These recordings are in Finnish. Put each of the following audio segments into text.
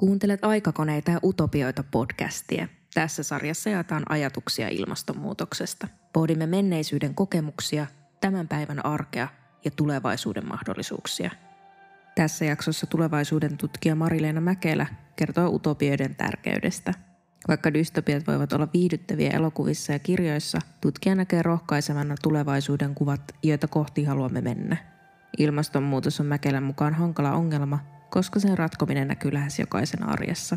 Kuuntelet Aikakoneita ja Utopioita podcastia. Tässä sarjassa jaetaan ajatuksia ilmastonmuutoksesta. Pohdimme menneisyyden kokemuksia, tämän päivän arkea ja tulevaisuuden mahdollisuuksia. Tässä jaksossa tulevaisuuden tutkija Marileena Mäkelä kertoo utopioiden tärkeydestä. Vaikka dystopiat voivat olla viihdyttäviä elokuvissa ja kirjoissa, tutkija näkee rohkaisevana tulevaisuuden kuvat, joita kohti haluamme mennä. Ilmastonmuutos on Mäkelän mukaan hankala ongelma, koska sen ratkominen näkyy lähes jokaisen arjessa.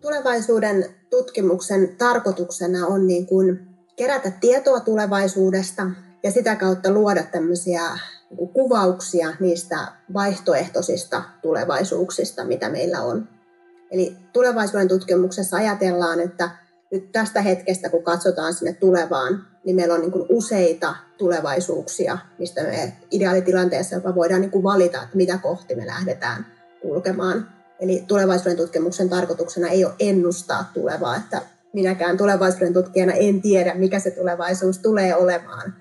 Tulevaisuuden tutkimuksen tarkoituksena on niin kuin kerätä tietoa tulevaisuudesta ja sitä kautta luoda tämmöisiä niin kuvauksia niistä vaihtoehtoisista tulevaisuuksista, mitä meillä on. Eli tulevaisuuden tutkimuksessa ajatellaan, että nyt tästä hetkestä, kun katsotaan sinne tulevaan, niin meillä on niin useita tulevaisuuksia, mistä me ideaalitilanteessa jopa voidaan niin valita, että mitä kohti me lähdetään kulkemaan. Eli tulevaisuuden tutkimuksen tarkoituksena ei ole ennustaa tulevaa, että minäkään tulevaisuuden tutkijana en tiedä, mikä se tulevaisuus tulee olemaan.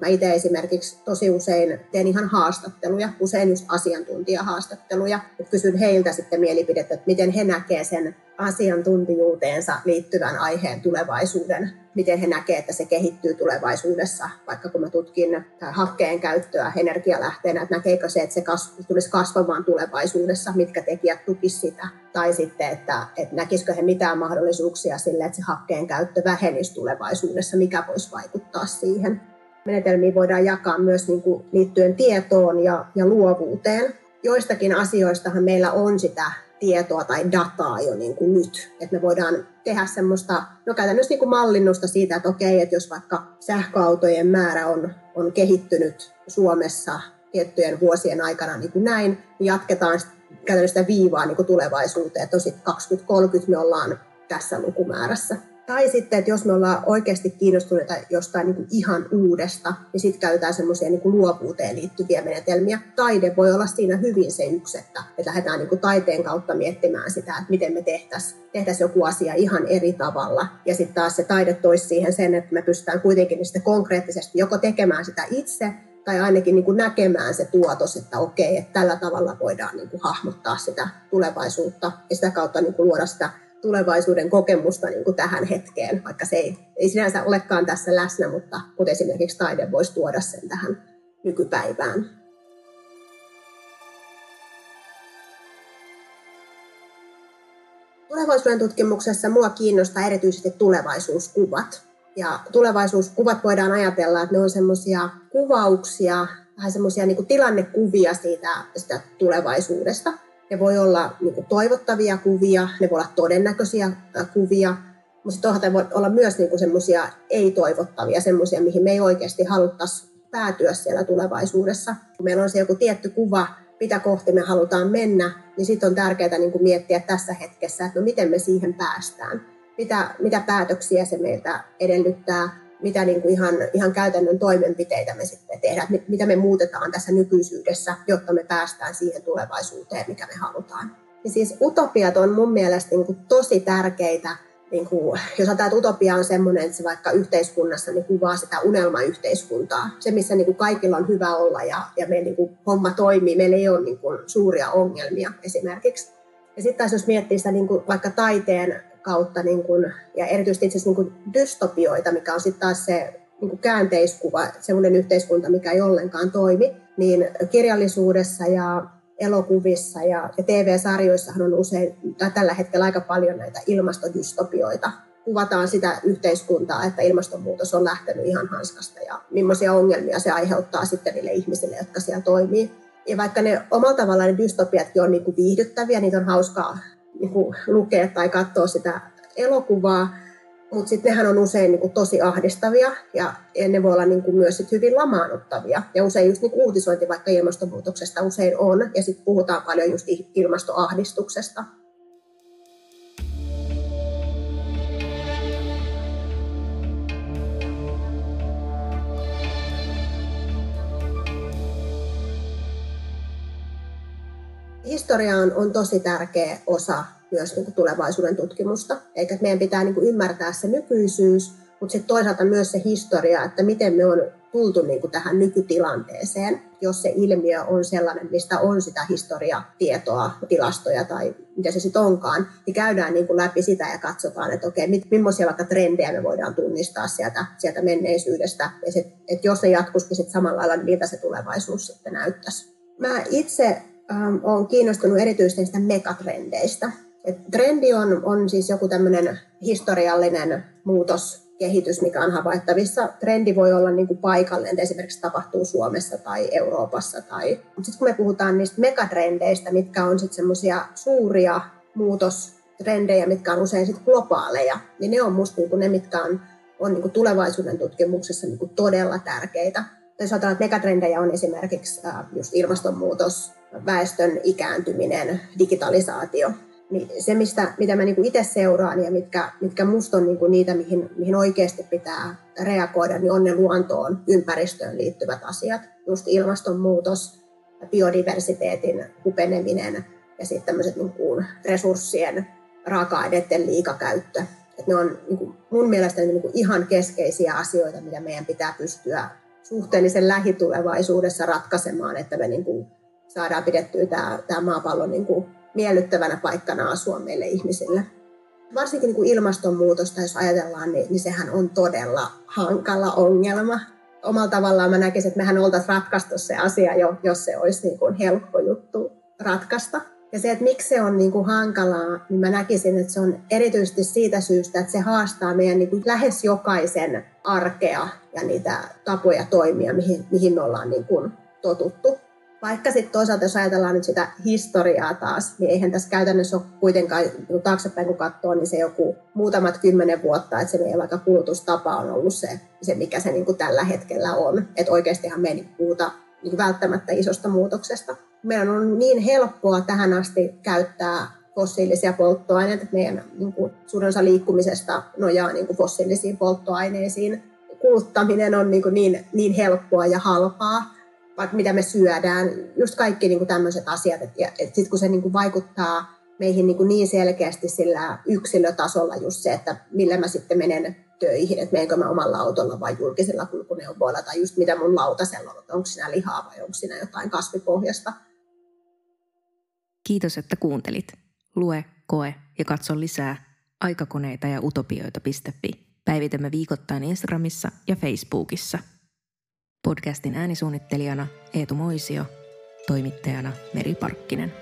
Mä itse esimerkiksi tosi usein teen ihan haastatteluja, usein just asiantuntijahaastatteluja. Kysyn heiltä sitten mielipidettä, että miten he näkevät sen asiantuntijuuteensa liittyvän aiheen tulevaisuuden. Miten he näkevät, että se kehittyy tulevaisuudessa, vaikka kun mä tutkin hakkeen käyttöä energialähteenä, että näkeekö se, että se kasv- tulisi kasvamaan tulevaisuudessa, mitkä tekijät tukisivat sitä. Tai sitten, että, että näkisikö he mitään mahdollisuuksia sille, että se hakkeen käyttö vähenisi tulevaisuudessa, mikä voisi vaikuttaa siihen menetelmiä voidaan jakaa myös niin kuin liittyen tietoon ja, ja luovuuteen. Joistakin asioistahan meillä on sitä tietoa tai dataa jo niin kuin nyt. Että me voidaan tehdä semmoista, no käytännössä niin kuin mallinnusta siitä, että okei, että jos vaikka sähköautojen määrä on, on kehittynyt Suomessa tiettyjen vuosien aikana niin kuin näin, niin jatketaan käytännössä sitä viivaa niin kuin tulevaisuuteen, että 2030 me ollaan tässä lukumäärässä. Tai sitten, että jos me ollaan oikeasti kiinnostuneita jostain niin kuin ihan uudesta, niin sitten käytetään semmoisia niin luovuuteen liittyviä menetelmiä. Taide voi olla siinä hyvin se yksi, että, että lähdetään niin kuin taiteen kautta miettimään sitä, että miten me tehtäisiin tehtäisi joku asia ihan eri tavalla. Ja sitten taas se taide toisi siihen sen, että me pystytään kuitenkin sitten konkreettisesti joko tekemään sitä itse, tai ainakin niin kuin näkemään se tuotos, että okei, että tällä tavalla voidaan niin kuin hahmottaa sitä tulevaisuutta ja sitä kautta niin kuin luoda sitä tulevaisuuden kokemusta niin kuin tähän hetkeen, vaikka se ei, ei sinänsä olekaan tässä läsnä, mutta, mutta esimerkiksi taide voisi tuoda sen tähän nykypäivään. Tulevaisuuden tutkimuksessa mua kiinnostaa erityisesti tulevaisuuskuvat. Ja tulevaisuuskuvat voidaan ajatella, että ne on semmoisia kuvauksia, vähän semmoisia niin tilannekuvia siitä, sitä tulevaisuudesta – ne voi olla niin kuin toivottavia kuvia, ne voi olla todennäköisiä kuvia, mutta sitten voi olla myös niin semmoisia ei-toivottavia, semmoisia, mihin me ei oikeasti haluttaisi päätyä siellä tulevaisuudessa. Kun meillä on se joku tietty kuva, mitä kohti me halutaan mennä, niin sitten on tärkeää niin kuin miettiä tässä hetkessä, että no miten me siihen päästään. Mitä, mitä päätöksiä se meiltä edellyttää, mitä niin kuin ihan, ihan käytännön toimenpiteitä me sitten tehdään, mitä me muutetaan tässä nykyisyydessä, jotta me päästään siihen tulevaisuuteen, mikä me halutaan. Ja siis utopiat on mun mielestä niin kuin tosi tärkeitä, niin kuin, jos ajatellaan, että utopia on sellainen, että se vaikka yhteiskunnassa niin kuvaa sitä unelmayhteiskuntaa, se missä niin kuin kaikilla on hyvä olla ja, ja meidän niin kuin homma toimii, meillä ei ole niin kuin suuria ongelmia esimerkiksi. Ja sitten taas jos miettii sitä niin kuin vaikka taiteen kautta niin kuin, ja erityisesti itse asiassa niin kuin dystopioita, mikä on sitten taas se niin kuin käänteiskuva, semmoinen yhteiskunta, mikä ei ollenkaan toimi, niin kirjallisuudessa ja elokuvissa ja, ja TV-sarjoissahan on usein, tai tällä hetkellä aika paljon näitä ilmastodystopioita. Kuvataan sitä yhteiskuntaa, että ilmastonmuutos on lähtenyt ihan hanskasta ja millaisia ongelmia se aiheuttaa sitten niille ihmisille, jotka siellä toimii. Ja vaikka ne omalla tavallaan ne dystopiatkin on niin kuin viihdyttäviä, niitä on hauskaa niin lukea tai katsoa sitä elokuvaa, mutta sitten nehän on usein niin tosi ahdistavia ja, ja ne voi olla niin myös sit hyvin lamaannuttavia. Ja usein just niin uutisointi vaikka ilmastonmuutoksesta usein on, ja sitten puhutaan paljon just ilmastoahdistuksesta. Historia on, tosi tärkeä osa myös niin kuin tulevaisuuden tutkimusta. Eikä meidän pitää niin kuin ymmärtää se nykyisyys, mutta sitten toisaalta myös se historia, että miten me on tultu niin kuin tähän nykytilanteeseen, jos se ilmiö on sellainen, mistä on sitä historiatietoa, tilastoja tai mitä se sitten onkaan, niin käydään niin kuin läpi sitä ja katsotaan, että okei, millaisia vaikka trendejä me voidaan tunnistaa sieltä, sieltä menneisyydestä, ja sit, että jos se jatkuisikin sitten samalla lailla, niin miltä se tulevaisuus sitten näyttäisi. Mä itse ähm, olen kiinnostunut erityisesti niistä megatrendeistä. Et trendi on, on siis joku tämmöinen historiallinen muutos kehitys, mikä on havaittavissa. Trendi voi olla niin kuin paikallinen, että esimerkiksi tapahtuu Suomessa tai Euroopassa. Tai... Sitten kun me puhutaan niistä megatrendeistä, mitkä on sitten semmoisia suuria muutostrendejä, mitkä on usein sitten globaaleja, niin ne on musta niin kuin ne, mitkä on, on niin kuin tulevaisuuden tutkimuksessa niin kuin todella tärkeitä. Jos ajatellaan, että megatrendejä on esimerkiksi just ilmastonmuutos, väestön ikääntyminen, digitalisaatio – niin se, mistä, mitä mä niin itse seuraan ja mitkä, mitkä musta on niin niitä, mihin, mihin oikeasti pitää reagoida, niin on ne luontoon, ympäristöön liittyvät asiat. Just ilmastonmuutos, biodiversiteetin hupeneminen ja sitten tämmöiset niin kuin resurssien raaka-aineiden liikakäyttö. Et ne on niin kuin mun mielestä niin kuin ihan keskeisiä asioita, mitä meidän pitää pystyä suhteellisen lähitulevaisuudessa ratkaisemaan, että me niin kuin saadaan pidettyä tämä, tämä maapallo niin kuin miellyttävänä paikkana asua meille ihmisille. Varsinkin niin kuin ilmastonmuutosta, jos ajatellaan, niin, niin sehän on todella hankala ongelma. Omalla tavallaan mä näkisin, että mehän oltaisiin ratkaistu se asia jo, jos se olisi niin kuin helppo juttu ratkaista. Ja se, että miksi se on niin kuin hankalaa, niin mä näkisin, että se on erityisesti siitä syystä, että se haastaa meidän niin kuin lähes jokaisen arkea ja niitä tapoja toimia, mihin, mihin me ollaan niin kuin totuttu. Vaikka sitten toisaalta, jos ajatellaan nyt sitä historiaa taas, niin eihän tässä käytännössä ole kuitenkaan, kun taaksepäin kun katsoo, niin se joku muutamat kymmenen vuotta, että se meidän vaikka kulutustapa on ollut se, se mikä se niin kuin tällä hetkellä on. Että oikeastihan me ei niin puhuta niin välttämättä isosta muutoksesta. Meidän on niin helppoa tähän asti käyttää fossiilisia polttoaineita. Meidän niin kuin, suurin osa liikkumisesta nojaa niin kuin fossiilisiin polttoaineisiin. Kuluttaminen on niin, kuin niin, niin helppoa ja halpaa vaikka mitä me syödään, just kaikki niin kuin tämmöiset asiat. Että et sitten kun se niin kuin vaikuttaa meihin niin, kuin niin selkeästi sillä yksilötasolla just se, että millä mä sitten menen töihin, että menenkö mä omalla autolla vai julkisella kulkuneuvoilla, tai just mitä mun lautasella on, onko siinä lihaa vai onko siinä jotain kasvipohjasta. Kiitos, että kuuntelit. Lue, koe ja katso lisää aikakoneita ja utopioita.fi. Päivitämme viikoittain Instagramissa ja Facebookissa – Podcastin äänisuunnittelijana Eetu Moisio, toimittajana Meri Parkkinen.